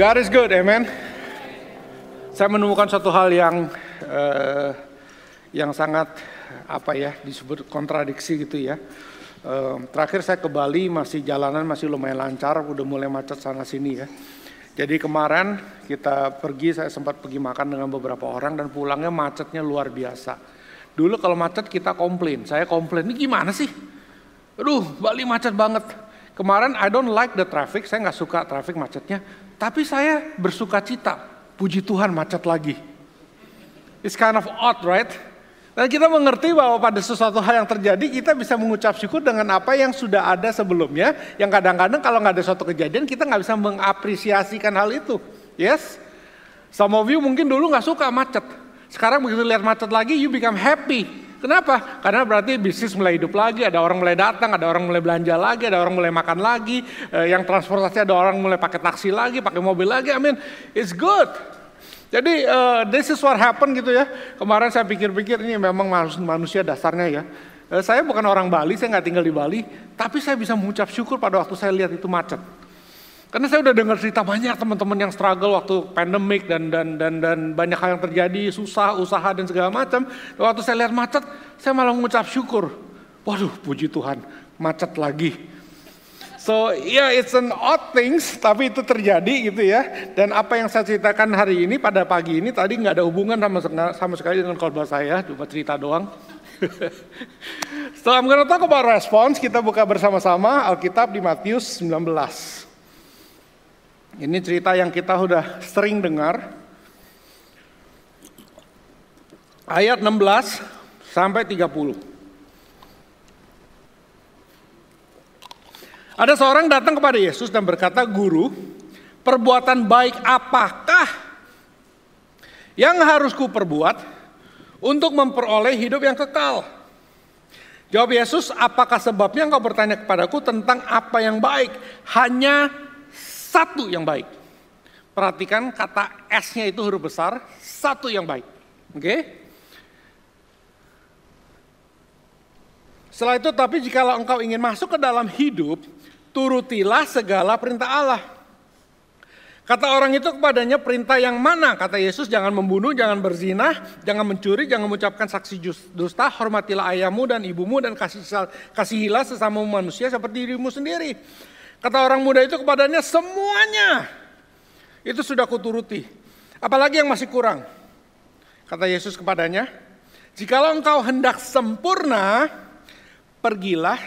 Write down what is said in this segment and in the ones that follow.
God is good, amen. Saya menemukan satu hal yang uh, yang sangat apa ya disebut kontradiksi gitu ya. Uh, terakhir saya ke Bali masih jalanan masih lumayan lancar, udah mulai macet sana sini ya. Jadi kemarin kita pergi, saya sempat pergi makan dengan beberapa orang dan pulangnya macetnya luar biasa. Dulu kalau macet kita komplain, saya komplain, ini gimana sih? Aduh, Bali macet banget. Kemarin I don't like the traffic, saya nggak suka traffic macetnya. Tapi saya bersuka cita, puji Tuhan macet lagi. It's kind of odd, right? Dan kita mengerti bahwa pada sesuatu hal yang terjadi kita bisa mengucap syukur dengan apa yang sudah ada sebelumnya. Yang kadang-kadang kalau nggak ada suatu kejadian kita nggak bisa mengapresiasikan hal itu. Yes? Some of you mungkin dulu nggak suka macet. Sekarang begitu lihat macet lagi, you become happy. Kenapa? Karena berarti bisnis mulai hidup lagi, ada orang mulai datang, ada orang mulai belanja lagi, ada orang mulai makan lagi, eh, yang transportasi ada orang mulai pakai taksi lagi, pakai mobil lagi. I mean, it's good. Jadi uh, this is what happen gitu ya. Kemarin saya pikir-pikir ini memang manusia dasarnya ya. Uh, saya bukan orang Bali, saya nggak tinggal di Bali, tapi saya bisa mengucap syukur pada waktu saya lihat itu macet. Karena saya udah dengar cerita banyak teman-teman yang struggle waktu pandemik dan dan dan dan banyak hal yang terjadi, susah, usaha dan segala macam. Waktu saya lihat macet, saya malah mengucap syukur. Waduh, puji Tuhan, macet lagi. So yeah, it's an odd things, tapi itu terjadi gitu ya. Dan apa yang saya ceritakan hari ini pada pagi ini tadi nggak ada hubungan sama sama sekali dengan khotbah saya, cuma cerita doang. so I'm gonna talk about response. Kita buka bersama-sama Alkitab di Matius 19. Ini cerita yang kita sudah sering dengar. Ayat 16 sampai 30. Ada seorang datang kepada Yesus dan berkata, "Guru, perbuatan baik apakah yang harus ku perbuat untuk memperoleh hidup yang kekal?" Jawab Yesus, "Apakah sebabnya engkau bertanya kepadaku tentang apa yang baik? Hanya satu yang baik. Perhatikan kata S-nya itu huruf besar, satu yang baik. Oke? Okay? Setelah itu, tapi jikalau engkau ingin masuk ke dalam hidup, turutilah segala perintah Allah. Kata orang itu kepadanya perintah yang mana? Kata Yesus jangan membunuh, jangan berzina, jangan mencuri, jangan mengucapkan saksi dusta, hormatilah ayahmu dan ibumu dan kasih kasihilah sesama manusia seperti dirimu sendiri. Kata orang muda itu kepadanya semuanya itu sudah kuturuti. Apalagi yang masih kurang. Kata Yesus kepadanya, jikalau engkau hendak sempurna, pergilah,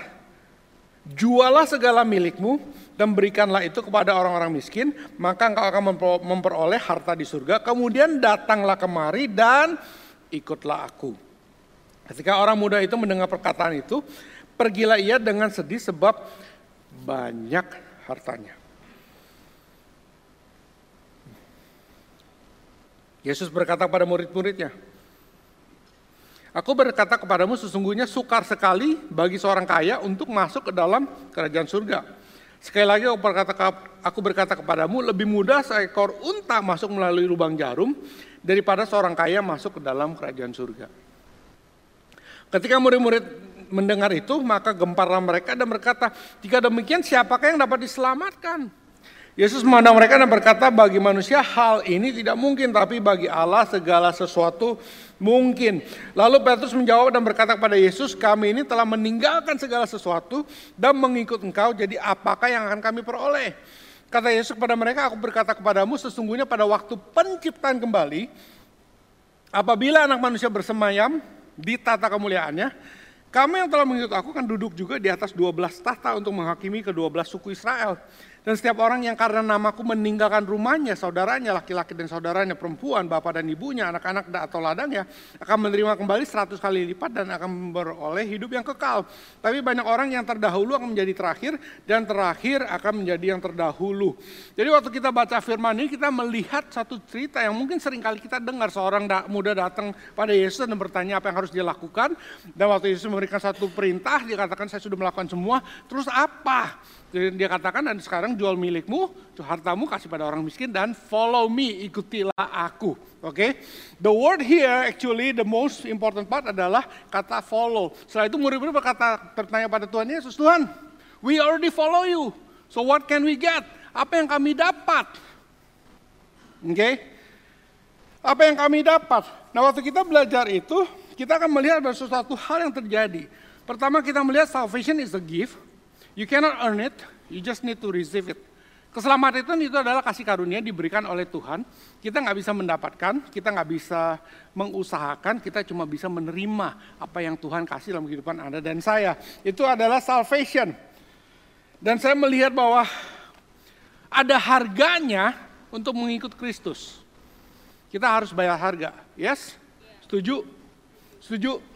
jualah segala milikmu, dan berikanlah itu kepada orang-orang miskin, maka engkau akan memperoleh harta di surga. Kemudian datanglah kemari dan ikutlah aku. Ketika orang muda itu mendengar perkataan itu, pergilah ia dengan sedih sebab banyak hartanya. Yesus berkata kepada murid-muridnya, Aku berkata kepadamu sesungguhnya sukar sekali bagi seorang kaya untuk masuk ke dalam kerajaan surga. Sekali lagi aku berkata, aku berkata kepadamu lebih mudah seekor unta masuk melalui lubang jarum daripada seorang kaya masuk ke dalam kerajaan surga. Ketika murid-murid mendengar itu, maka gemparlah mereka dan berkata, jika demikian siapakah yang dapat diselamatkan? Yesus memandang mereka dan berkata, bagi manusia hal ini tidak mungkin, tapi bagi Allah segala sesuatu mungkin. Lalu Petrus menjawab dan berkata kepada Yesus, kami ini telah meninggalkan segala sesuatu dan mengikut engkau, jadi apakah yang akan kami peroleh? Kata Yesus kepada mereka, aku berkata kepadamu, sesungguhnya pada waktu penciptaan kembali, apabila anak manusia bersemayam di tata kemuliaannya, kamu yang telah mengikut aku kan duduk juga di atas 12 tahta untuk menghakimi kedua belas suku Israel. Dan setiap orang yang karena namaku meninggalkan rumahnya, saudaranya, laki-laki dan saudaranya, perempuan, bapak dan ibunya, anak-anak atau ladangnya, akan menerima kembali seratus kali lipat dan akan beroleh hidup yang kekal. Tapi banyak orang yang terdahulu akan menjadi terakhir, dan terakhir akan menjadi yang terdahulu. Jadi waktu kita baca firman ini, kita melihat satu cerita yang mungkin sering kali kita dengar. Seorang muda datang pada Yesus dan bertanya apa yang harus dia lakukan. Dan waktu Yesus memberikan satu perintah, dia katakan saya sudah melakukan semua, terus apa? Dia katakan dan sekarang jual milikmu, hartamu kasih pada orang miskin dan follow me, ikutilah aku. Oke, okay? the word here actually the most important part adalah kata follow. Setelah itu murid-murid berkata bertanya pada Tuhan Yesus, Tuhan, we already follow you, so what can we get? Apa yang kami dapat? Oke? Okay? Apa yang kami dapat? Nah, waktu kita belajar itu, kita akan melihat ada sesuatu hal yang terjadi. Pertama kita melihat salvation is a gift. You cannot earn it, you just need to receive it. Keselamatan itu adalah kasih karunia diberikan oleh Tuhan. Kita nggak bisa mendapatkan, kita nggak bisa mengusahakan, kita cuma bisa menerima apa yang Tuhan kasih dalam kehidupan Anda dan saya. Itu adalah salvation. Dan saya melihat bahwa ada harganya untuk mengikut Kristus. Kita harus bayar harga. Yes? Setuju? Setuju?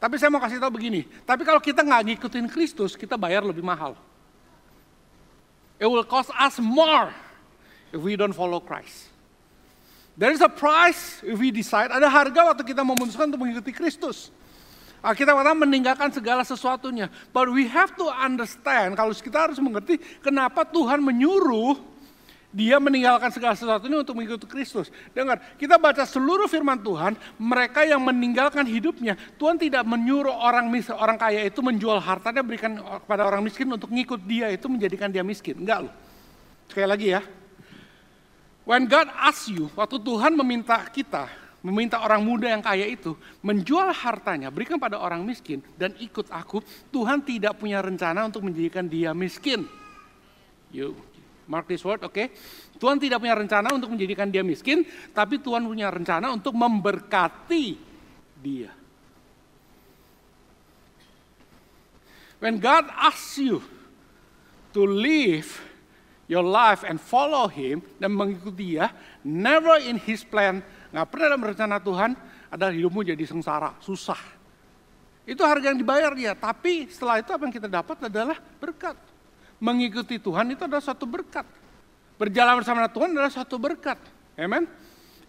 Tapi saya mau kasih tahu begini. Tapi kalau kita nggak ngikutin Kristus, kita bayar lebih mahal. It will cost us more if we don't follow Christ. There is a price if we decide. Ada harga waktu kita memutuskan untuk mengikuti Kristus. Kita kata meninggalkan segala sesuatunya. But we have to understand, kalau kita harus mengerti kenapa Tuhan menyuruh dia meninggalkan segala sesuatu ini untuk mengikuti Kristus. Dengar, kita baca seluruh firman Tuhan, mereka yang meninggalkan hidupnya, Tuhan tidak menyuruh orang mis orang kaya itu menjual hartanya berikan kepada orang miskin untuk ngikut dia itu menjadikan dia miskin. Enggak loh. Sekali lagi ya. When God asks you, waktu Tuhan meminta kita, meminta orang muda yang kaya itu menjual hartanya, berikan pada orang miskin dan ikut aku, Tuhan tidak punya rencana untuk menjadikan dia miskin. You Mark this word, oke. Okay? Tuhan tidak punya rencana untuk menjadikan dia miskin, tapi Tuhan punya rencana untuk memberkati dia. When God asks you to live your life and follow Him dan mengikuti Dia, never in His plan, nggak pernah dalam rencana Tuhan adalah hidupmu jadi sengsara, susah. Itu harga yang dibayar dia, tapi setelah itu apa yang kita dapat adalah berkat mengikuti Tuhan itu adalah suatu berkat. Berjalan bersama Tuhan adalah suatu berkat. Amen.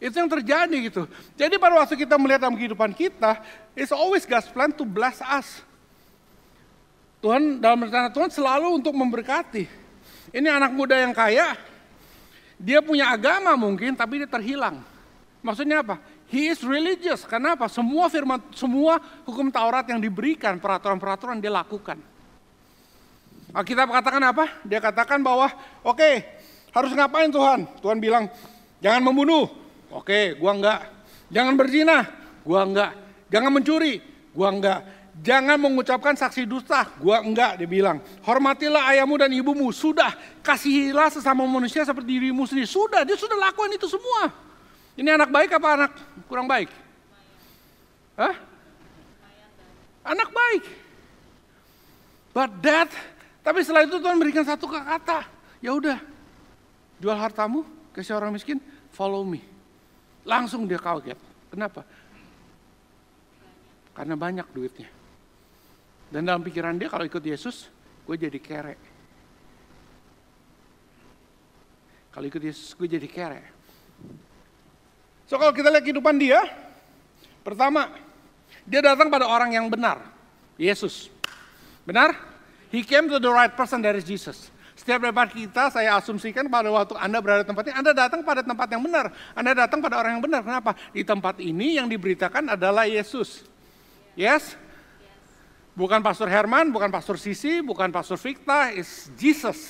Itu yang terjadi gitu. Jadi pada waktu kita melihat dalam kehidupan kita, it's always God's plan to bless us. Tuhan dalam rencana Tuhan selalu untuk memberkati. Ini anak muda yang kaya, dia punya agama mungkin tapi dia terhilang. Maksudnya apa? He is religious. Karena apa? Semua firman, semua hukum Taurat yang diberikan, peraturan-peraturan dia lakukan. Alkitab katakan apa? Dia katakan bahwa oke okay, harus ngapain Tuhan? Tuhan bilang jangan membunuh. Oke, okay, gua enggak. Jangan berzina. Gua enggak. Jangan mencuri. Gua enggak. Jangan mengucapkan saksi dusta. Gua enggak, dia bilang. Hormatilah ayahmu dan ibumu. Sudah. Kasihilah sesama manusia seperti dirimu sendiri. Sudah, dia sudah lakukan itu semua. Ini anak baik apa anak kurang baik? Hah? Anak baik. But that tapi setelah itu Tuhan berikan satu kata, ya udah, jual hartamu ke seorang miskin, follow me. Langsung dia kaget. Kenapa? Karena banyak duitnya. Dan dalam pikiran dia kalau ikut Yesus, gue jadi kere. Kalau ikut Yesus, gue jadi kere. So kalau kita lihat kehidupan dia, pertama, dia datang pada orang yang benar, Yesus. Benar? He came to the right person, that is Jesus. Setiap lebar kita, saya asumsikan pada waktu Anda berada di tempat ini, Anda datang pada tempat yang benar. Anda datang pada orang yang benar. Kenapa? Di tempat ini yang diberitakan adalah Yesus. Yes? Bukan Pastor Herman, bukan Pastor Sisi, bukan Pastor Victa, is Jesus.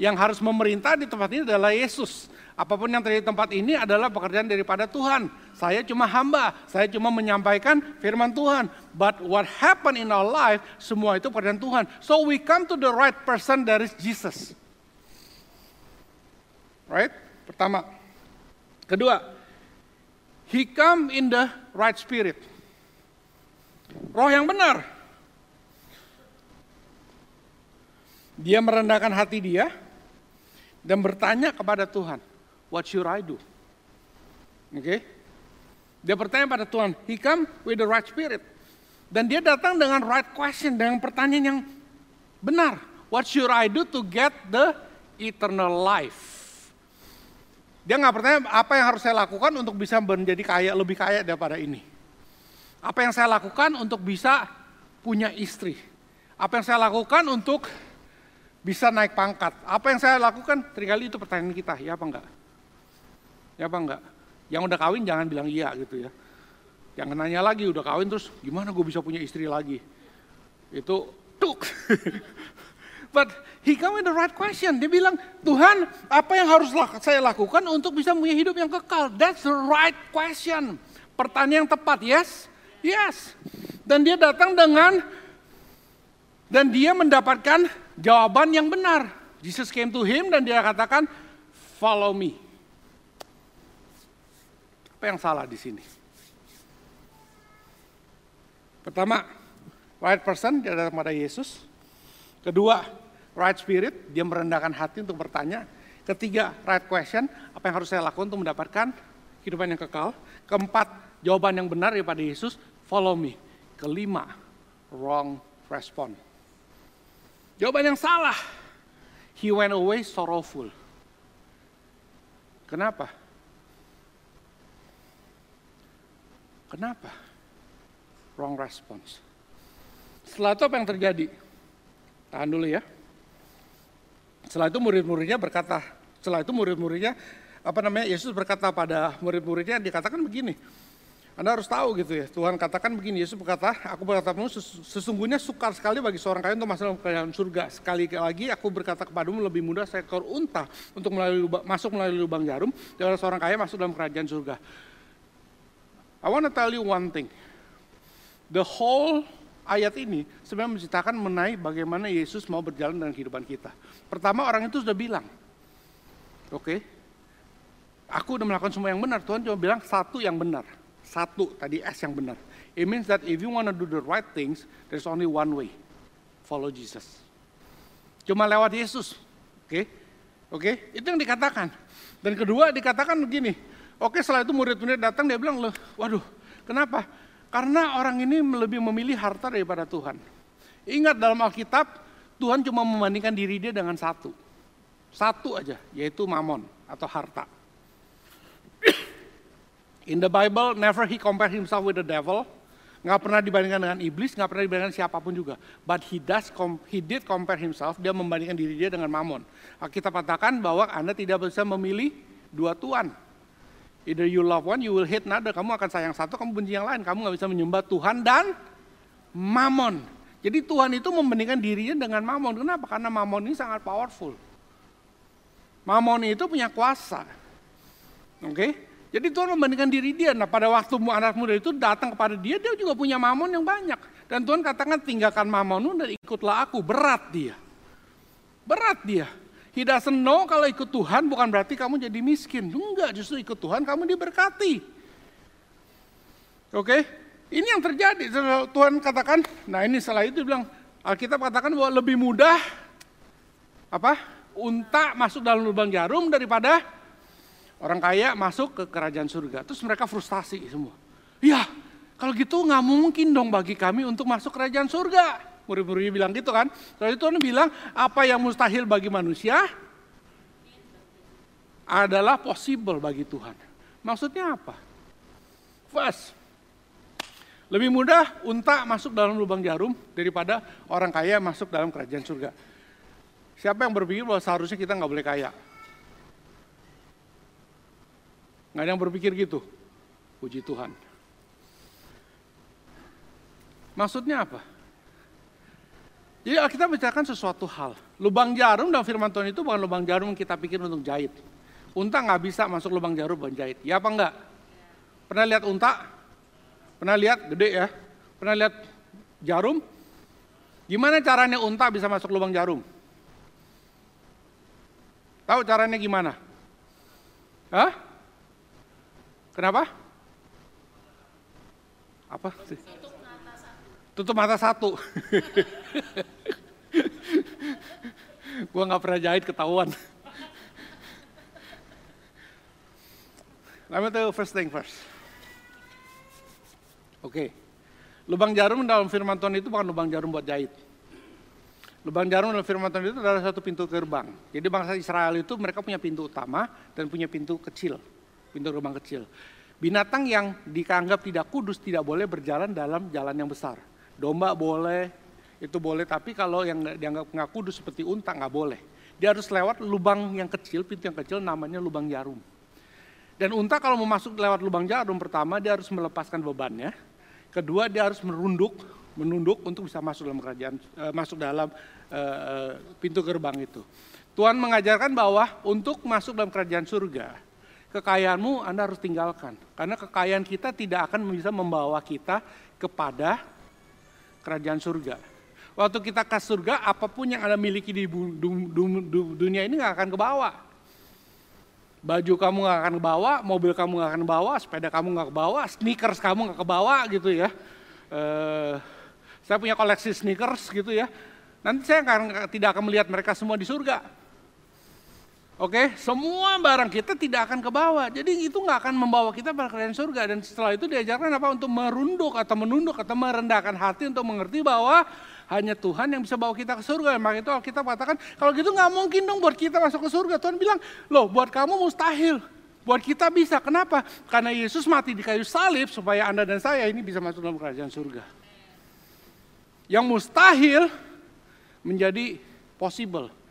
Yang harus memerintah di tempat ini adalah Yesus. Apa pun yang terjadi di tempat ini adalah pekerjaan daripada Tuhan. Saya cuma hamba, saya cuma menyampaikan firman Tuhan. But what happened in our life, semua itu pekerjaan Tuhan. So we come to the right person, that is Jesus. Right? Pertama. Kedua, he come in the right spirit. Roh yang benar. Dia merendahkan hati dia dan bertanya kepada Tuhan what should I do? Oke. Okay? Dia bertanya pada Tuhan, he come with the right spirit. Dan dia datang dengan right question, dengan pertanyaan yang benar. What should I do to get the eternal life? Dia nggak bertanya apa yang harus saya lakukan untuk bisa menjadi kaya lebih kaya daripada ini. Apa yang saya lakukan untuk bisa punya istri? Apa yang saya lakukan untuk bisa naik pangkat? Apa yang saya lakukan? Terkali itu pertanyaan kita, ya apa enggak? Ya apa enggak? Yang udah kawin jangan bilang iya gitu ya. Jangan nanya lagi udah kawin terus gimana gue bisa punya istri lagi. Itu tuk. But he come with the right question. Dia bilang, Tuhan apa yang harus saya lakukan untuk bisa punya hidup yang kekal? That's the right question. Pertanyaan yang tepat, yes? Yes. Dan dia datang dengan, dan dia mendapatkan jawaban yang benar. Jesus came to him dan dia katakan, follow me. Apa yang salah di sini? Pertama, right person, dia datang pada Yesus. Kedua, right spirit, dia merendahkan hati untuk bertanya. Ketiga, right question, apa yang harus saya lakukan untuk mendapatkan kehidupan yang kekal. Keempat, jawaban yang benar daripada Yesus, follow me. Kelima, wrong response. Jawaban yang salah, he went away sorrowful. Kenapa? Kenapa? Wrong response. Setelah itu apa yang terjadi? Tahan dulu ya. Setelah itu murid-muridnya berkata, setelah itu murid-muridnya apa namanya Yesus berkata pada murid-muridnya dikatakan begini. Anda harus tahu gitu ya. Tuhan katakan begini, Yesus berkata, aku berkata padamu sesungguhnya sukar sekali bagi seorang kaya untuk masuk dalam kerajaan surga. Sekali lagi aku berkata kepadamu lebih mudah seekor unta untuk melalui lubang, masuk melalui lubang jarum daripada seorang kaya masuk dalam kerajaan surga. I want to tell you one thing. The whole ayat ini sebenarnya menceritakan mengenai bagaimana Yesus mau berjalan dengan kehidupan kita. Pertama orang itu sudah bilang, oke, okay, aku udah melakukan semua yang benar. Tuhan cuma bilang satu yang benar. Satu, tadi S yang benar. It means that if you want to do the right things, there's only one way. Follow Jesus. Cuma lewat Yesus. Oke, okay? oke, okay? itu yang dikatakan. Dan kedua dikatakan begini, oke setelah itu murid-murid datang, dia bilang, loh, waduh, kenapa? Karena orang ini lebih memilih harta daripada Tuhan. Ingat dalam Alkitab, Tuhan cuma membandingkan diri dia dengan satu. Satu aja, yaitu mamon atau harta. In the Bible, never he compare himself with the devil. Nggak pernah dibandingkan dengan iblis, nggak pernah dibandingkan siapa pun juga. But he does, he did compare himself, dia membandingkan diri dia dengan mamon. Kita katakan bahwa Anda tidak bisa memilih dua tuan. Either you love one, you will hate another. Kamu akan sayang satu, kamu benci yang lain. Kamu nggak bisa menyembah Tuhan dan mamon. Jadi Tuhan itu membandingkan dirinya dengan mamon. Kenapa? Karena mamon ini sangat powerful. Mamon itu punya kuasa. Oke? Okay? Jadi Tuhan membandingkan diri dia. Nah pada waktu anak muda itu datang kepada dia, dia juga punya mamon yang banyak. Dan Tuhan katakan tinggalkan mamonmu dan ikutlah aku. Berat dia. Berat dia. Doesn't know kalau ikut Tuhan bukan berarti kamu jadi miskin. Enggak, justru ikut Tuhan kamu diberkati. Oke, okay? ini yang terjadi. Tuhan katakan, nah ini setelah itu bilang, Alkitab katakan bahwa lebih mudah apa? Unta masuk dalam lubang jarum daripada orang kaya masuk ke kerajaan surga. Terus mereka frustasi semua. Ya, kalau gitu nggak mungkin dong bagi kami untuk masuk kerajaan surga. Murid-muridnya bilang gitu kan. Soalnya Tuhan bilang apa yang mustahil bagi manusia adalah possible bagi Tuhan. Maksudnya apa? First, lebih mudah unta masuk dalam lubang jarum daripada orang kaya masuk dalam kerajaan surga. Siapa yang berpikir bahwa seharusnya kita nggak boleh kaya? Nggak ada yang berpikir gitu. Puji Tuhan. Maksudnya apa? Jadi kita bicarakan sesuatu hal. Lubang jarum dalam firman Tuhan itu bukan lubang jarum yang kita pikir untuk jahit. Unta nggak bisa masuk lubang jarum buat jahit. Ya apa enggak? Pernah lihat unta? Pernah lihat gede ya? Pernah lihat jarum? Gimana caranya unta bisa masuk lubang jarum? Tahu caranya gimana? Hah? Kenapa? Apa sih? Tutup mata satu. Gua nggak pernah jahit ketahuan. Let me tell you first thing first. Oke. Okay. Lubang jarum dalam firman Tuhan itu bukan lubang jarum buat jahit. Lubang jarum dalam firman Tuhan itu adalah satu pintu gerbang. Jadi bangsa Israel itu mereka punya pintu utama dan punya pintu kecil. Pintu gerbang kecil. Binatang yang dianggap tidak kudus tidak boleh berjalan dalam jalan yang besar. Domba boleh, itu boleh, tapi kalau yang dianggap nggak kudus seperti unta nggak boleh. Dia harus lewat lubang yang kecil, pintu yang kecil namanya lubang jarum. Dan unta kalau mau masuk lewat lubang jarum, pertama dia harus melepaskan bebannya. Kedua dia harus merunduk menunduk untuk bisa masuk dalam kerajaan, uh, masuk dalam uh, pintu gerbang itu. Tuhan mengajarkan bahwa untuk masuk dalam kerajaan surga, kekayaanmu Anda harus tinggalkan. Karena kekayaan kita tidak akan bisa membawa kita kepada kerajaan surga. Waktu kita ke surga, apa pun yang Anda miliki di dunia ini nggak akan kebawa. Baju kamu nggak akan kebawa, mobil kamu nggak akan kebawa, sepeda kamu nggak kebawa, sneakers kamu nggak kebawa gitu ya. Uh, saya punya koleksi sneakers gitu ya. Nanti saya akan, tidak akan melihat mereka semua di surga. Oke, semua barang kita tidak akan ke bawah. Jadi itu nggak akan membawa kita pada kerajaan surga. Dan setelah itu diajarkan apa? Untuk merunduk atau menunduk atau merendahkan hati untuk mengerti bahwa hanya Tuhan yang bisa bawa kita ke surga. Maka itu kita katakan, kalau gitu nggak mungkin dong buat kita masuk ke surga. Tuhan bilang, loh buat kamu mustahil. Buat kita bisa. Kenapa? Karena Yesus mati di kayu salib supaya Anda dan saya ini bisa masuk dalam kerajaan surga. Yang mustahil menjadi possible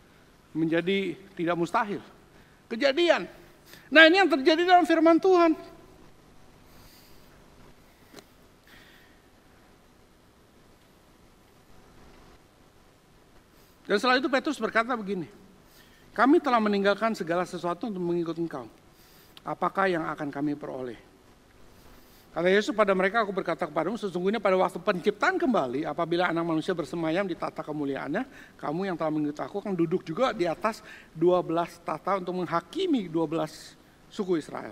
menjadi tidak mustahil. Kejadian. Nah ini yang terjadi dalam firman Tuhan. Dan setelah itu Petrus berkata begini, kami telah meninggalkan segala sesuatu untuk mengikut engkau. Apakah yang akan kami peroleh? Kata Yesus pada mereka, aku berkata kepadamu, sesungguhnya pada waktu penciptaan kembali, apabila anak manusia bersemayam di tata kemuliaannya, kamu yang telah mengikut aku akan duduk juga di atas 12 tata untuk menghakimi 12 suku Israel.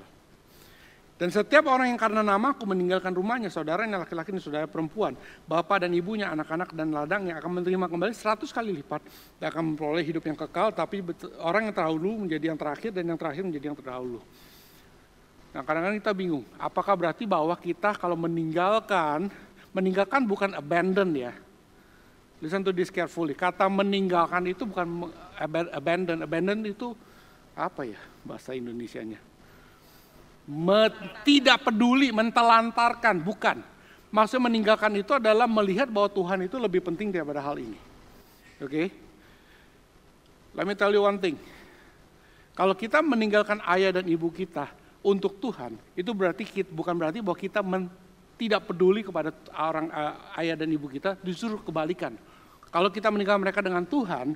Dan setiap orang yang karena nama aku meninggalkan rumahnya, saudaranya laki-laki dan saudara perempuan, bapak dan ibunya, anak-anak dan ladang yang akan menerima kembali 100 kali lipat. Dia akan memperoleh hidup yang kekal, tapi orang yang terdahulu menjadi yang terakhir dan yang terakhir menjadi yang terdahulu. Nah kadang-kadang kita bingung, apakah berarti bahwa kita kalau meninggalkan, meninggalkan bukan abandon ya. Listen to this carefully. Kata meninggalkan itu bukan abandon. Abandon itu apa ya bahasa Indonesianya? Me, tidak peduli, mentelantarkan, bukan. Maksudnya meninggalkan itu adalah melihat bahwa Tuhan itu lebih penting daripada hal ini. Oke? Okay? Let me tell you one thing. Kalau kita meninggalkan ayah dan ibu kita, untuk Tuhan, itu berarti kita, bukan berarti bahwa kita men, tidak peduli kepada orang uh, ayah dan ibu kita, justru kebalikan. Kalau kita meninggalkan mereka dengan Tuhan,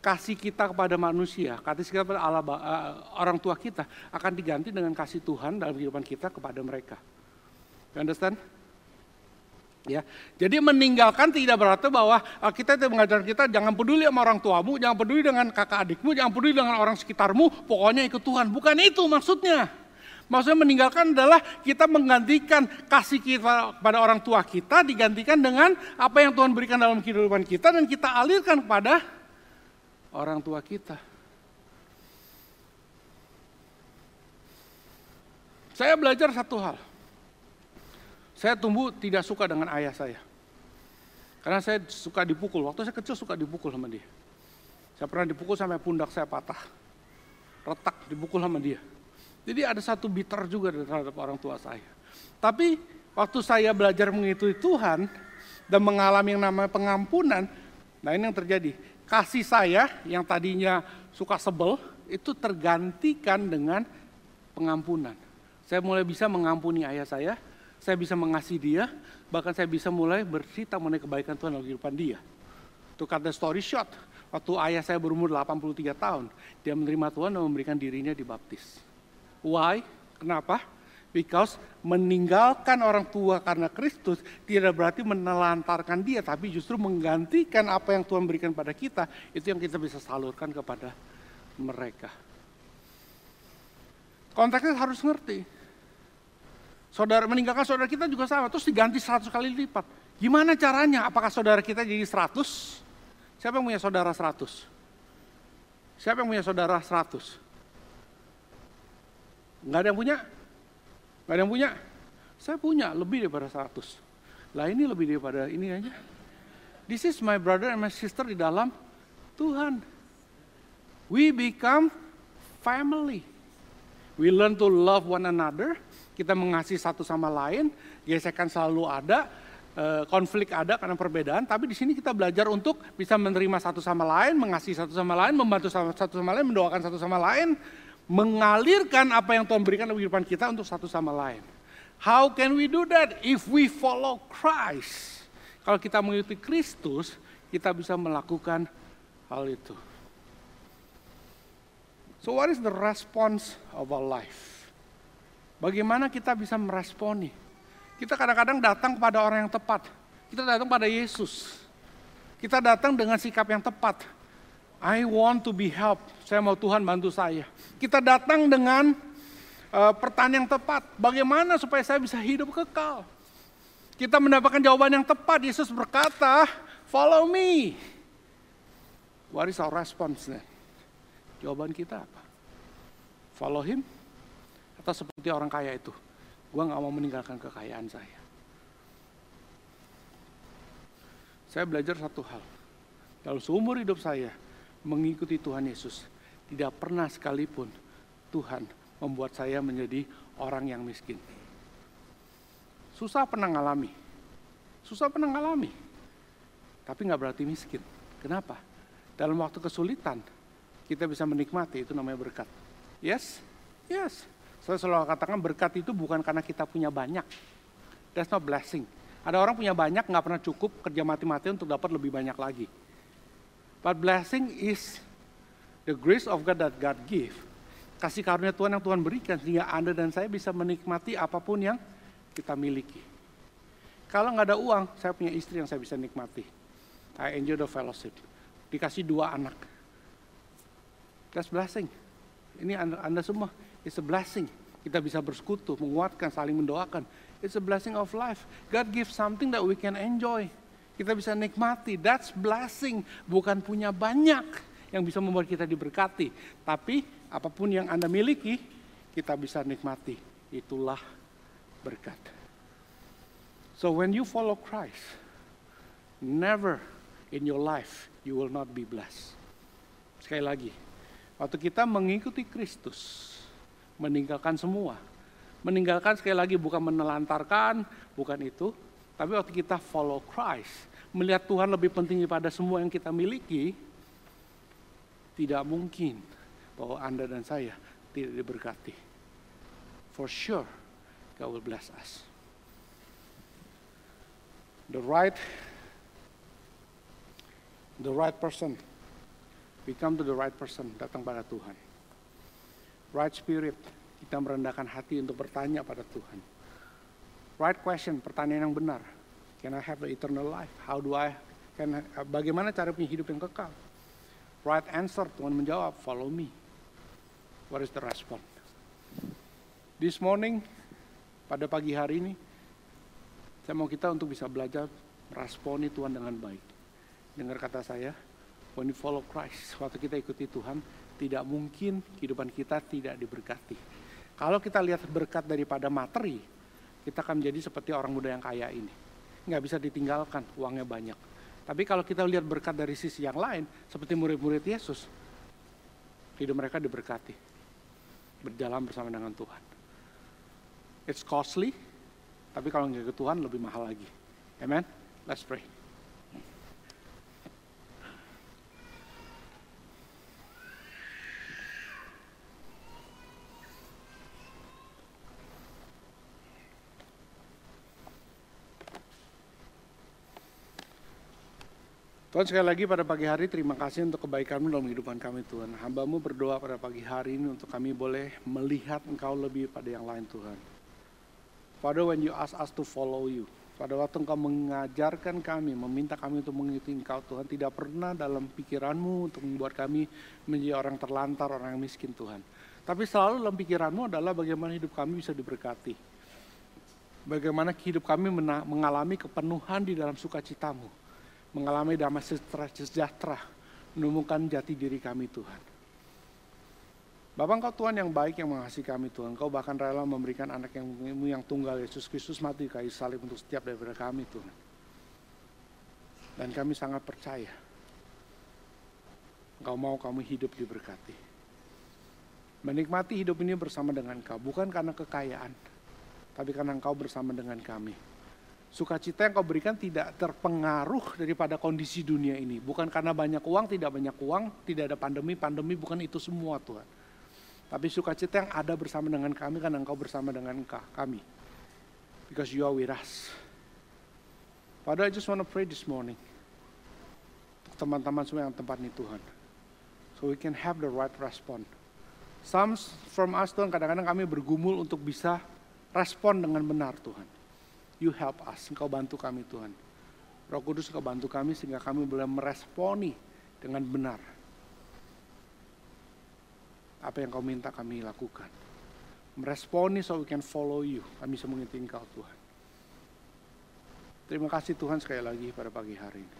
kasih kita kepada manusia, kasih kita kepada Allah, uh, orang tua kita akan diganti dengan kasih Tuhan dalam kehidupan kita kepada mereka. You understand? Ya, jadi meninggalkan tidak berarti bahwa kita itu mengajar kita jangan peduli sama orang tuamu, jangan peduli dengan kakak adikmu, jangan peduli dengan orang sekitarmu, pokoknya ikut Tuhan. Bukan itu maksudnya. Maksudnya meninggalkan adalah kita menggantikan kasih kita pada orang tua kita digantikan dengan apa yang Tuhan berikan dalam kehidupan kita dan kita alirkan kepada orang tua kita. Saya belajar satu hal. Saya tumbuh tidak suka dengan ayah saya. Karena saya suka dipukul. Waktu saya kecil suka dipukul sama dia. Saya pernah dipukul sampai pundak saya patah. Retak dipukul sama dia. Jadi ada satu bitter juga terhadap orang tua saya. Tapi waktu saya belajar mengikuti Tuhan dan mengalami yang namanya pengampunan, nah ini yang terjadi. Kasih saya yang tadinya suka sebel, itu tergantikan dengan pengampunan. Saya mulai bisa mengampuni ayah saya, saya bisa mengasihi dia, bahkan saya bisa mulai bercerita mengenai kebaikan Tuhan dalam kehidupan dia. Cut the story short, waktu ayah saya berumur 83 tahun, dia menerima Tuhan dan memberikan dirinya dibaptis. Why? Kenapa? Because meninggalkan orang tua karena Kristus tidak berarti menelantarkan dia, tapi justru menggantikan apa yang Tuhan berikan pada kita, itu yang kita bisa salurkan kepada mereka. Konteksnya harus ngerti. Saudara meninggalkan saudara kita juga sama, terus diganti 100 kali lipat. Gimana caranya? Apakah saudara kita jadi 100? Siapa yang punya saudara 100? Siapa yang punya saudara 100? Nggak ada yang punya? Nggak ada yang punya? Saya punya lebih daripada 100. Lah ini lebih daripada ini aja. This is my brother and my sister di dalam Tuhan. We become family. We learn to love one another. Kita mengasihi satu sama lain. Gesekan selalu ada. Eh, konflik ada karena perbedaan, tapi di sini kita belajar untuk bisa menerima satu sama lain, mengasihi satu sama lain, membantu satu sama lain, mendoakan satu sama lain, mengalirkan apa yang Tuhan berikan dalam kehidupan kita untuk satu sama lain. How can we do that if we follow Christ? Kalau kita mengikuti Kristus, kita bisa melakukan hal itu. So what is the response of our life? Bagaimana kita bisa meresponi? Kita kadang-kadang datang kepada orang yang tepat. Kita datang pada Yesus. Kita datang dengan sikap yang tepat. I want to be helped. Saya mau Tuhan bantu saya. Kita datang dengan uh, pertanyaan yang tepat. Bagaimana supaya saya bisa hidup kekal? Kita mendapatkan jawaban yang tepat. Yesus berkata, follow me. What is our response then? Jawaban kita apa? Follow him? Atau seperti orang kaya itu? Gue gak mau meninggalkan kekayaan saya. Saya belajar satu hal. Dalam seumur hidup saya, mengikuti Tuhan Yesus. Tidak pernah sekalipun Tuhan membuat saya menjadi orang yang miskin. Susah pernah ngalami. Susah pernah ngalami. Tapi nggak berarti miskin. Kenapa? Dalam waktu kesulitan, kita bisa menikmati, itu namanya berkat. Yes? Yes. Saya selalu katakan berkat itu bukan karena kita punya banyak. That's not blessing. Ada orang punya banyak, nggak pernah cukup, kerja mati-matian untuk dapat lebih banyak lagi. But blessing is the grace of God that God give kasih karunia Tuhan yang Tuhan berikan sehingga Anda dan saya bisa menikmati apa pun yang kita miliki. Kalau nggak ada uang, saya punya istri yang saya bisa nikmati. I enjoy the fellowship. Dikasih dua anak. That's blessing. Ini anda, anda semua, it's a blessing. Kita bisa bersekutu, menguatkan, saling mendoakan. It's a blessing of life. God gives something that we can enjoy. Kita bisa nikmati. That's blessing. Bukan punya banyak yang bisa membuat kita diberkati. Tapi apa pun yang Anda miliki, kita bisa nikmati. Itulah berkat. So when you follow Christ, never in your life you will not be blessed. Sekali lagi, waktu kita mengikuti Kristus, meninggalkan semua. Meninggalkan sekali lagi bukan menelantarkan, bukan itu. Tapi waktu kita follow Christ, melihat Tuhan lebih penting daripada semua yang kita miliki, tidak mungkin bahwa Anda dan saya tidak diberkati. For sure, God will bless us. The right, the right person, we come to the right person, datang pada Tuhan. Right spirit, kita merendahkan hati untuk bertanya pada Tuhan. Right question, pertanyaan yang benar. Can I have the eternal life? How do I, can bagaimana cara punya hidup yang kekal? Right answer, Tuhan menjawab, follow me. What is the response? This morning, pada pagi hari ini, saya mau kita untuk bisa belajar meresponi Tuhan dengan baik. Dengar kata saya, when you follow Christ, waktu kita ikuti Tuhan, tidak mungkin kehidupan kita tidak diberkati. Kalau kita lihat berkat daripada materi, kita akan menjadi seperti orang muda yang kaya ini. Nggak bisa ditinggalkan, uangnya banyak. Tapi kalau kita lihat berkat dari sisi yang lain, seperti murid-murid Yesus, hidup mereka diberkati berjalan bersama dengan Tuhan. It's costly, tapi kalau nggak ke Tuhan lebih mahal lagi. Amen. Let's pray. Tuhan sekali lagi pada pagi hari terima kasih untuk kebaikanmu dalam kehidupan kami Tuhan. Hambamu berdoa pada pagi hari ini untuk kami boleh melihat engkau lebih pada yang lain Tuhan. Father when you ask us to follow you. Pada waktu engkau mengajarkan kami, meminta kami untuk mengikuti engkau Tuhan. Tidak pernah dalam pikiranmu untuk membuat kami menjadi orang terlantar, orang yang miskin Tuhan. Tapi selalu dalam pikiranmu adalah bagaimana hidup kami bisa diberkati. Bagaimana hidup kami mengalami kepenuhan di dalam sukacitamu mengalami damai sejahtera, menemukan jati diri kami Tuhan. Bapak Engkau Tuhan yang baik yang mengasihi kami Tuhan. Engkau bahkan rela memberikan anak yang yang tunggal Yesus Kristus mati kayu salib untuk setiap daripada kami Tuhan. Dan kami sangat percaya Engkau mau kami hidup diberkati. Menikmati hidup ini bersama dengan Engkau bukan karena kekayaan, tapi karena Engkau bersama dengan kami Sukacita yang kau berikan tidak terpengaruh daripada kondisi dunia ini. Bukan karena banyak uang, tidak banyak uang, tidak ada pandemi, pandemi bukan itu semua Tuhan. Tapi sukacita yang ada bersama dengan kami karena engkau bersama dengan kami. Because you are with us. Father, I just want to pray this morning. Teman-teman semua yang tempat ini Tuhan. So we can have the right response. Some from us Tuhan kadang-kadang kami bergumul untuk bisa respon dengan benar Tuhan. You help us, Engkau bantu kami Tuhan. Roh Kudus Engkau bantu kami sehingga kami boleh meresponi dengan benar. Apa yang kau minta kami lakukan. Meresponi so we can follow you. Kami bisa mengikuti Engkau Tuhan. Terima kasih Tuhan sekali lagi pada pagi hari ini.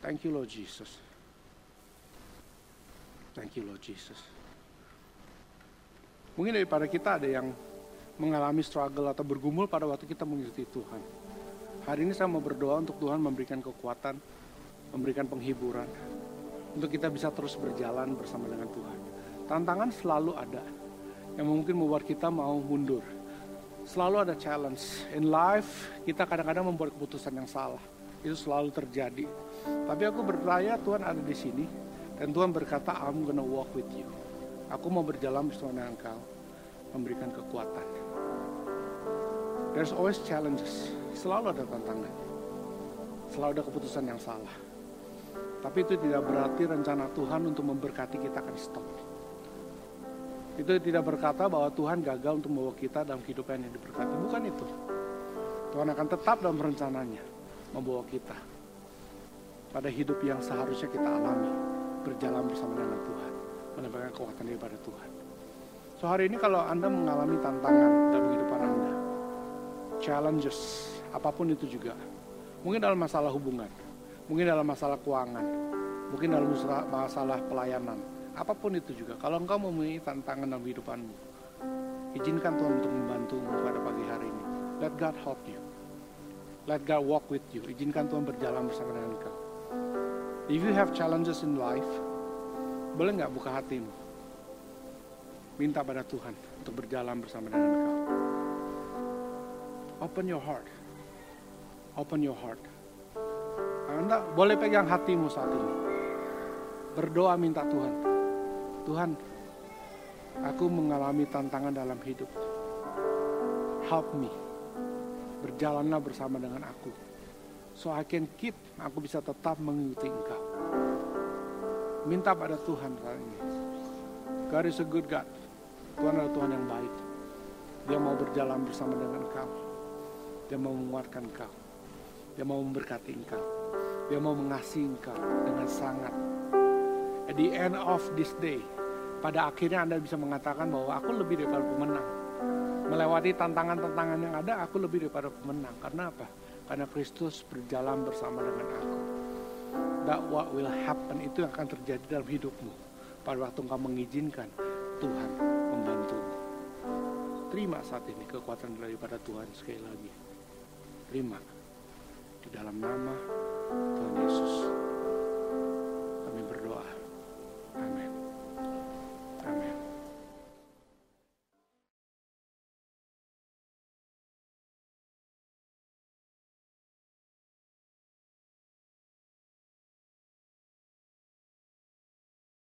Thank you Lord Jesus. Thank you Lord Jesus. Mungkin daripada kita ada yang mengalami struggle atau bergumul pada waktu kita mengikuti Tuhan. Hari ini saya mau berdoa untuk Tuhan memberikan kekuatan, memberikan penghiburan, untuk kita bisa terus berjalan bersama dengan Tuhan. Tantangan selalu ada, yang mungkin membuat kita mau mundur. Selalu ada challenge. In life, kita kadang-kadang membuat keputusan yang salah. Itu selalu terjadi. Tapi aku bertanya Tuhan ada di sini. Dan Tuhan berkata, I'm gonna walk with you. Aku mau berjalan bersama dengan engkau. Memberikan kekuatan. There's always challenges. Selalu ada tantangan. Selalu ada keputusan yang salah. Tapi itu tidak berarti rencana Tuhan untuk memberkati kita akan stop. Itu tidak berkata bahwa Tuhan gagal untuk membawa kita dalam kehidupan yang diberkati. Bukan itu. Tuhan akan tetap dalam rencananya membawa kita pada hidup yang seharusnya kita alami. Berjalan bersama dengan Tuhan. Mendapatkan kekuatan daripada Tuhan. So hari ini kalau Anda mengalami tantangan dalam kehidupan. Challenges. Apa pun itu juga. Mungkin dalam masalah hubungan. Mungkin dalam masalah keuangan. Mungkin dalam masalah pelayanan apa pun itu juga. Kalau engkau mempunyai tantangan dalam kehidupanmu, izinkan Tuhan untuk membantu pada pagi hari ini. Let God help you. Let God walk with you. Izinkan Tuhan berjalan bersama dengan engkau. If you have challenges in life, boleh nggak buka hatimu? Minta pada Tuhan untuk berjalan bersama dengan engkau. Open your heart. Open your heart. Anda boleh pegang hatimu saat ini. Berdoa minta Tuhan Tuhan, aku mengalami tantangan dalam hidup. Help me. Berjalanlah bersama dengan aku. So I can keep, aku bisa tetap mengikuti engkau. Minta pada Tuhan kali ini. God is a good God. Tuhan adalah Tuhan yang baik. Dia mau berjalan bersama dengan engkau. Dia mau menguatkan engkau. Dia mau memberkati engkau. Dia mau mengasihi engkau dengan sangat. At the end of this day, pada akhirnya Anda bisa mengatakan bahwa aku lebih daripada pemenang. Melewati tantangan-tantangan yang ada, aku lebih daripada pemenang. Karena apa? Karena Kristus berjalan bersama dengan aku. That what will happen itu yang akan terjadi dalam hidupmu. Pada waktu engkau mengizinkan Tuhan membantu. Terima saat ini kekuatan daripada Tuhan sekali lagi terima di dalam nama Tuhan Yesus.